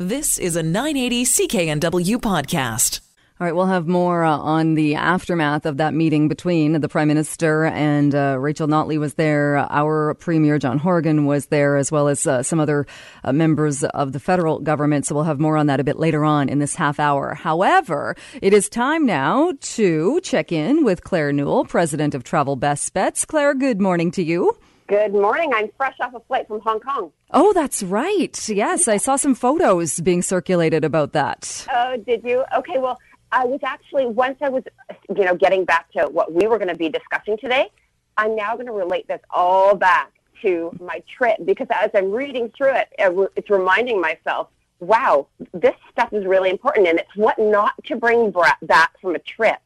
This is a 980 CKNW podcast. All right, we'll have more uh, on the aftermath of that meeting between the Prime Minister and uh, Rachel Notley was there. Our Premier John Horgan was there, as well as uh, some other uh, members of the federal government. So we'll have more on that a bit later on in this half hour. However, it is time now to check in with Claire Newell, President of Travel Best Bets. Claire, good morning to you. Good morning. I'm fresh off a flight from Hong Kong. Oh, that's right. Yes, I saw some photos being circulated about that. Oh, did you? Okay, well, I was actually, once I was, you know, getting back to what we were going to be discussing today, I'm now going to relate this all back to my trip because as I'm reading through it, it's reminding myself, wow, this stuff is really important and it's what not to bring back from a trip.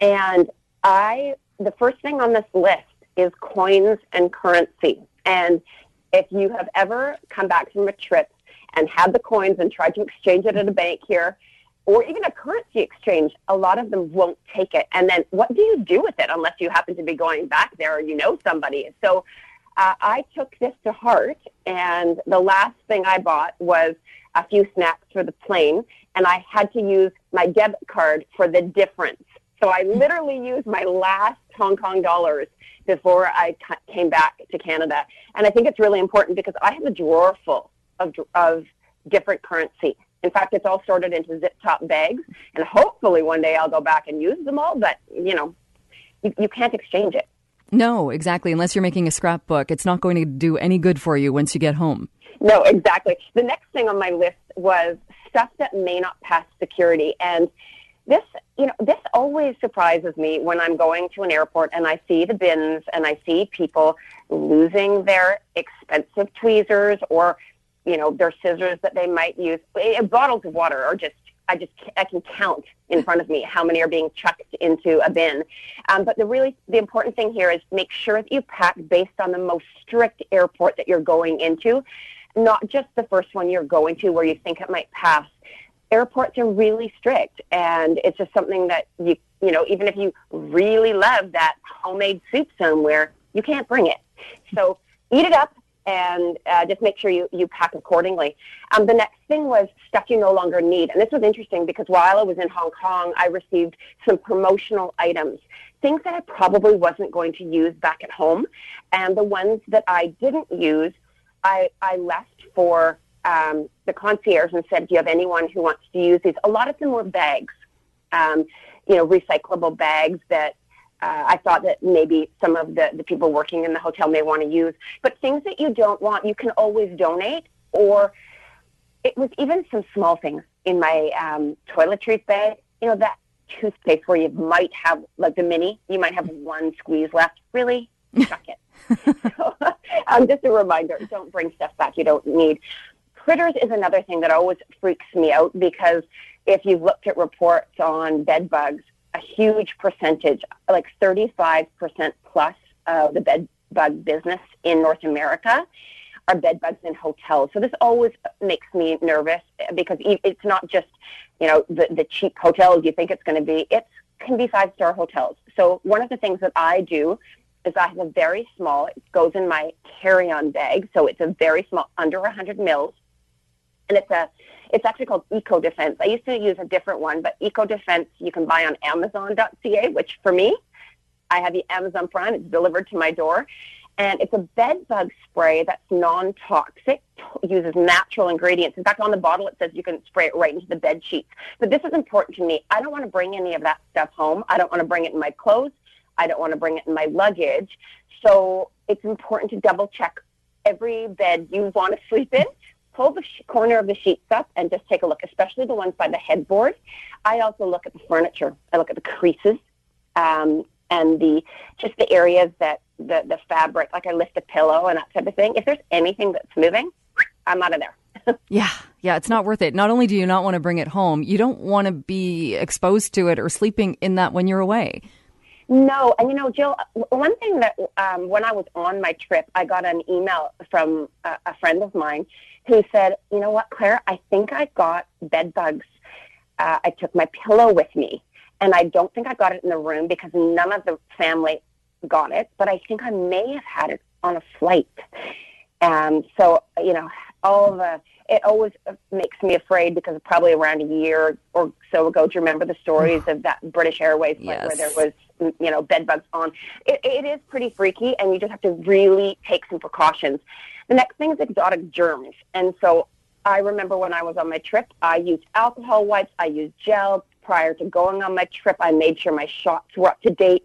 And I, the first thing on this list is coins and currency. And if you have ever come back from a trip and had the coins and tried to exchange it at a bank here, or even a currency exchange, a lot of them won't take it. And then what do you do with it unless you happen to be going back there or you know somebody? So uh, I took this to heart, and the last thing I bought was a few snacks for the plane, and I had to use my debit card for the difference. So I literally used my last Hong Kong dollars before I came back to Canada. And I think it's really important because I have a drawer full of, of different currency. In fact, it's all sorted into zip top bags, and hopefully one day I'll go back and use them all. But you know, you, you can't exchange it. No, exactly. Unless you're making a scrapbook, it's not going to do any good for you once you get home. No, exactly. The next thing on my list was stuff that may not pass security, and this, you know, this always surprises me when I'm going to an airport and I see the bins and I see people losing their expensive tweezers or you know, their scissors that they might use. Bottles of water are just, I just, I can count in front of me how many are being chucked into a bin. Um, but the really, the important thing here is make sure that you pack based on the most strict airport that you're going into, not just the first one you're going to where you think it might pass. Airports are really strict, and it's just something that you, you know, even if you really love that homemade soup somewhere, you can't bring it. So eat it up, and uh, just make sure you, you pack accordingly. Um, the next thing was stuff you no longer need. And this was interesting because while I was in Hong Kong, I received some promotional items, things that I probably wasn't going to use back at home. And the ones that I didn't use, I, I left for um, the concierge and said, do you have anyone who wants to use these? A lot of them were bags, um, you know, recyclable bags that uh, I thought that maybe some of the, the people working in the hotel may want to use. But things that you don't want, you can always donate. Or it was even some small things in my um, toiletries bag. You know, that toothpaste where you might have, like the mini, you might have one squeeze left. Really? Chuck it. so, um, just a reminder, don't bring stuff back you don't need. Critters is another thing that always freaks me out because if you've looked at reports on bed bugs, a huge percentage, like 35% plus of the bed bug business in North America are bed bugs in hotels. So this always makes me nervous because it's not just, you know, the, the cheap hotels you think it's going to be. It can be five star hotels. So one of the things that I do is I have a very small, it goes in my carry on bag. So it's a very small, under 100 mils. And it's a it's actually called Eco Defense. I used to use a different one, but Eco Defense you can buy on Amazon.ca, which for me, I have the Amazon Prime. It's delivered to my door. And it's a bed bug spray that's non-toxic, uses natural ingredients. In fact, on the bottle it says you can spray it right into the bed sheets. But this is important to me. I don't want to bring any of that stuff home. I don't want to bring it in my clothes. I don't want to bring it in my luggage. So it's important to double check every bed you want to sleep in pull the sh- corner of the sheets up and just take a look, especially the ones by the headboard. I also look at the furniture. I look at the creases um, and the just the areas that the the fabric, like I lift a pillow and that type of thing. If there's anything that's moving, I'm out of there. yeah, yeah, it's not worth it. Not only do you not want to bring it home, you don't want to be exposed to it or sleeping in that when you're away. No, and you know, Jill, one thing that um, when I was on my trip, I got an email from a, a friend of mine who said, "You know what, Claire? I think I got bed bugs. Uh, I took my pillow with me, and I don't think I got it in the room because none of the family got it. But I think I may have had it on a flight. Um, so you know, all the it always makes me afraid because probably around a year or so ago, do you remember the stories of that British Airways flight Yes. where there was, you know, bed bugs on? It, it is pretty freaky, and you just have to really take some precautions. The next thing is exotic germs, and so I remember when I was on my trip, I used alcohol wipes, I used gel prior to going on my trip. I made sure my shots were up to date.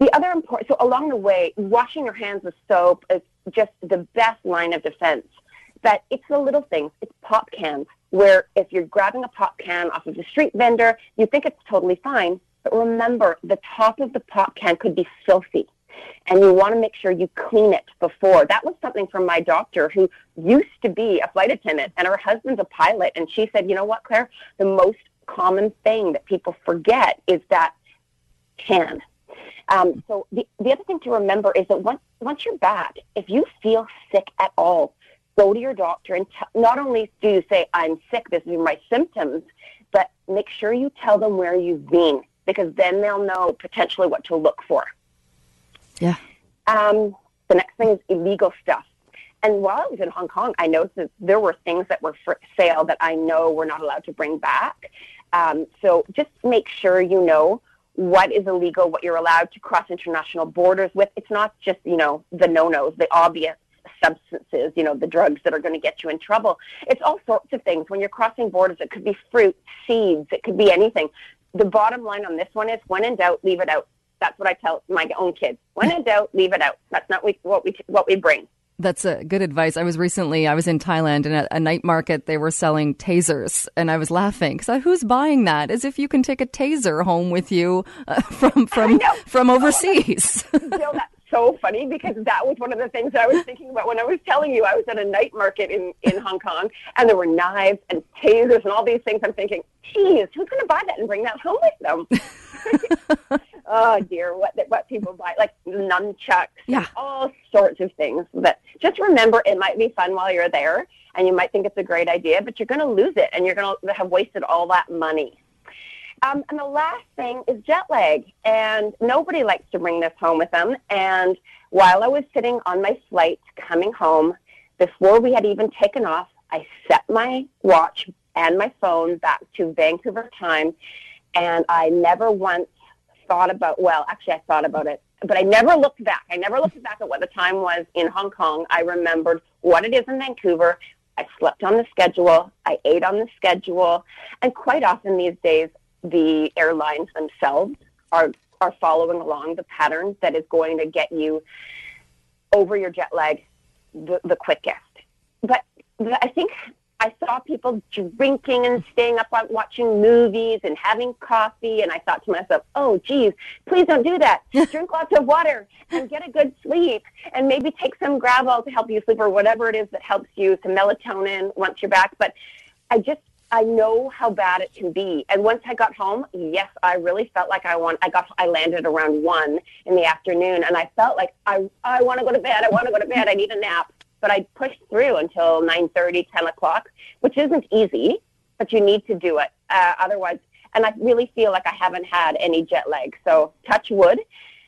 The other important, so along the way, washing your hands with soap is just the best line of defense. But it's the little things. It's pop cans, where if you're grabbing a pop can off of the street vendor, you think it's totally fine. But remember, the top of the pop can could be filthy. And you want to make sure you clean it before. That was something from my doctor who used to be a flight attendant and her husband's a pilot. And she said, you know what, Claire? The most common thing that people forget is that can. Um, so the, the other thing to remember is that once, once you're back, if you feel sick at all, go to your doctor and t- not only do you say, I'm sick, this is my symptoms, but make sure you tell them where you've been because then they'll know potentially what to look for. Yeah. Um, the next thing is illegal stuff. And while I was in Hong Kong, I noticed that there were things that were for sale that I know we're not allowed to bring back. Um, so just make sure you know what is illegal, what you're allowed to cross international borders with. It's not just, you know, the no-nos, the obvious substances, you know, the drugs that are going to get you in trouble. It's all sorts of things. When you're crossing borders, it could be fruit, seeds, it could be anything. The bottom line on this one is when in doubt, leave it out. That's what I tell my own kids. When in doubt, leave it out. That's not we, what we what we bring. That's a good advice. I was recently, I was in Thailand and at a night market, they were selling tasers and I was laughing because who's buying that? As if you can take a taser home with you uh, from, from, from overseas. Bill, so funny because that was one of the things I was thinking about when I was telling you I was at a night market in, in Hong Kong and there were knives and tasers and all these things. I'm thinking, geez, who's going to buy that and bring that home with them? oh dear, what what people buy like nunchucks, Yeah. all sorts of things. But just remember, it might be fun while you're there, and you might think it's a great idea, but you're going to lose it, and you're going to have wasted all that money. Um, and the last thing is jet lag, and nobody likes to bring this home with them. And while I was sitting on my flight coming home, before we had even taken off, I set my watch and my phone back to Vancouver time, and I never once thought about. Well, actually, I thought about it, but I never looked back. I never looked back at what the time was in Hong Kong. I remembered what it is in Vancouver. I slept on the schedule. I ate on the schedule, and quite often these days, the airlines themselves are are following along the pattern that is going to get you over your jet lag the, the quickest. But I think I saw people drinking and staying up on watching movies and having coffee, and I thought to myself, "Oh, geez, please don't do that. Drink lots of water and get a good sleep, and maybe take some Gravol to help you sleep, or whatever it is that helps you, some melatonin once you're back." But I just I know how bad it can be. And once I got home, yes, I really felt like I want I got I landed around 1 in the afternoon and I felt like I I want to go to bed. I want to go to bed. I need a nap. But I pushed through until 9:30, 10 o'clock, which isn't easy, but you need to do it. Uh, otherwise, and I really feel like I haven't had any jet lag. So touch wood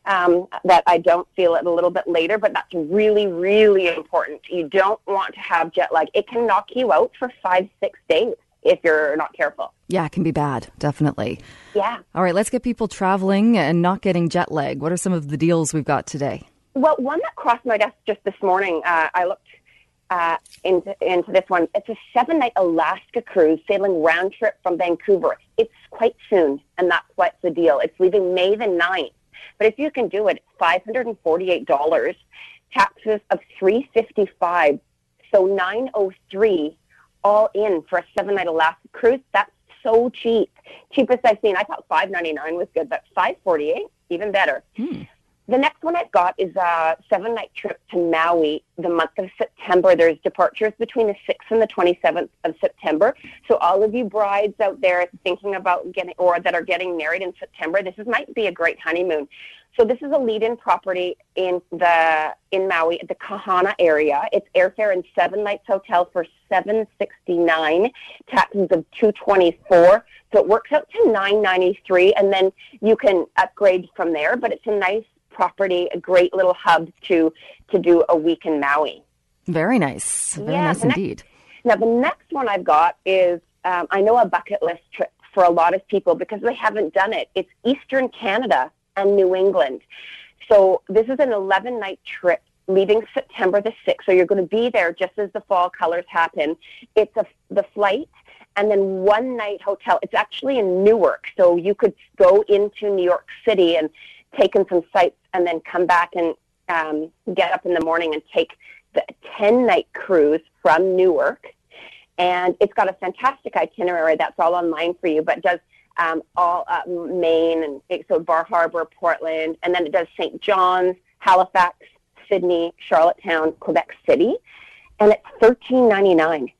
um, that I don't feel it a little bit later, but that's really, really important. You don't want to have jet lag. It can knock you out for five, six days if you're not careful. yeah, it can be bad. Definitely. Yeah. All right. Let's get people traveling and not getting jet lag. What are some of the deals we've got today? Well, one that crossed my desk just this morning, uh, I looked uh, into, into this one. It's a seven night Alaska cruise sailing round trip from Vancouver. It's quite soon, and that's what's the deal. It's leaving May the 9th. But if you can do it, it's $548, taxes of 355 So 903 all in for a seven night Alaska cruise. That's so cheap. Cheapest I've seen. I thought 599 was good, but 548 even better. Hmm. The next one I've got is a seven night trip to Maui the month of September. There's departures between the 6th and the 27th of September. So all of you brides out there thinking about getting or that are getting married in September, this is, might be a great honeymoon. So this is a lead-in property in the in Maui, at the Kahana area. It's airfare and seven nights hotel for 769, taxes of 224. So it works out to 993 and then you can upgrade from there, but it's a nice property, a great little hub to to do a week in Maui. Very nice. Very Yeah, nice the next- indeed. Now, the next one I've got is um, I know a bucket list trip for a lot of people because they haven't done it. It's Eastern Canada and New England. So this is an 11 night trip leaving September the 6th. So you're going to be there just as the fall colors happen. It's a, the flight and then one night hotel. It's actually in Newark. So you could go into New York City and take in some sites and then come back and um, get up in the morning and take the 10 night cruise from Newark. And it's got a fantastic itinerary that's all online for you, but does um, all uh, Maine and so Bar Harbor, Portland, and then it does St. John's, Halifax, Sydney, Charlottetown, Quebec City, and it's thirteen ninety nine.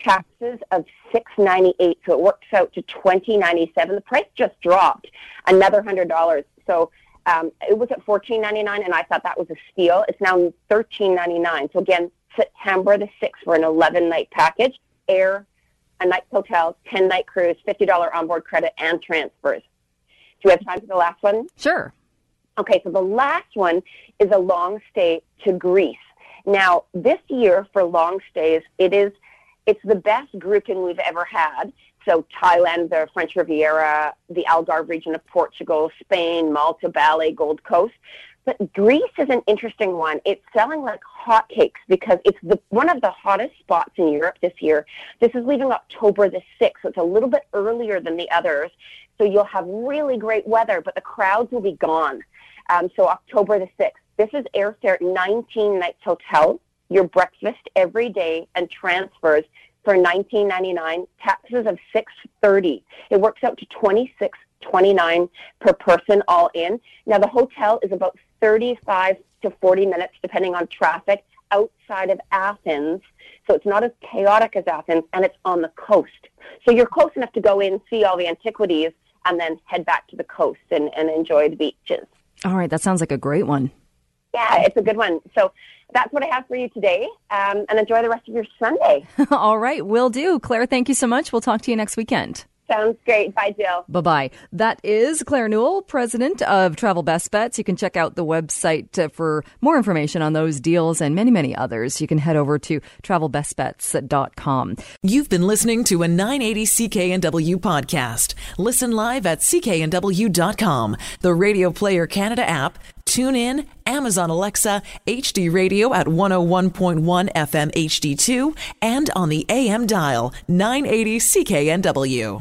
Taxes of six ninety eight, so it works out to twenty ninety seven. The price just dropped another hundred dollars. So um, it was at fourteen ninety nine, and I thought that was a steal. It's now thirteen ninety nine. So again, September the sixth for an eleven night package, air, a night hotel, ten night cruise, fifty dollar onboard credit, and transfers. Do we have time for the last one? Sure. Okay, so the last one is a long stay to Greece. Now, this year for long stays, it is it's the best grouping we've ever had. So Thailand, the French Riviera, the Algarve region of Portugal, Spain, Malta, Bali, Gold Coast. But Greece is an interesting one. It's selling like hotcakes because it's the, one of the hottest spots in Europe this year. This is leaving October the 6th, so it's a little bit earlier than the others. So you'll have really great weather, but the crowds will be gone. Um, so October the 6th. This is airfare 19 nights hotel, your breakfast every day, and transfers for 19.99. Taxes of 6.30. It works out to 26.29 per person all in. Now the hotel is about 35 to 40 minutes, depending on traffic, outside of Athens. So it's not as chaotic as Athens, and it's on the coast. So you're close enough to go in, see all the antiquities, and then head back to the coast and, and enjoy the beaches. All right. That sounds like a great one. Yeah, it's a good one. So that's what I have for you today. Um, and enjoy the rest of your Sunday. All right. Will do. Claire, thank you so much. We'll talk to you next weekend. Sounds great. Bye, Jill. Bye bye. That is Claire Newell, president of Travel Best Bets. You can check out the website uh, for more information on those deals and many, many others. You can head over to travelbestbets.com. You've been listening to a 980 CKNW podcast. Listen live at cknw.com, the Radio Player Canada app, tune in, Amazon Alexa, HD Radio at 101.1 FM HD2, and on the AM dial 980 CKNW.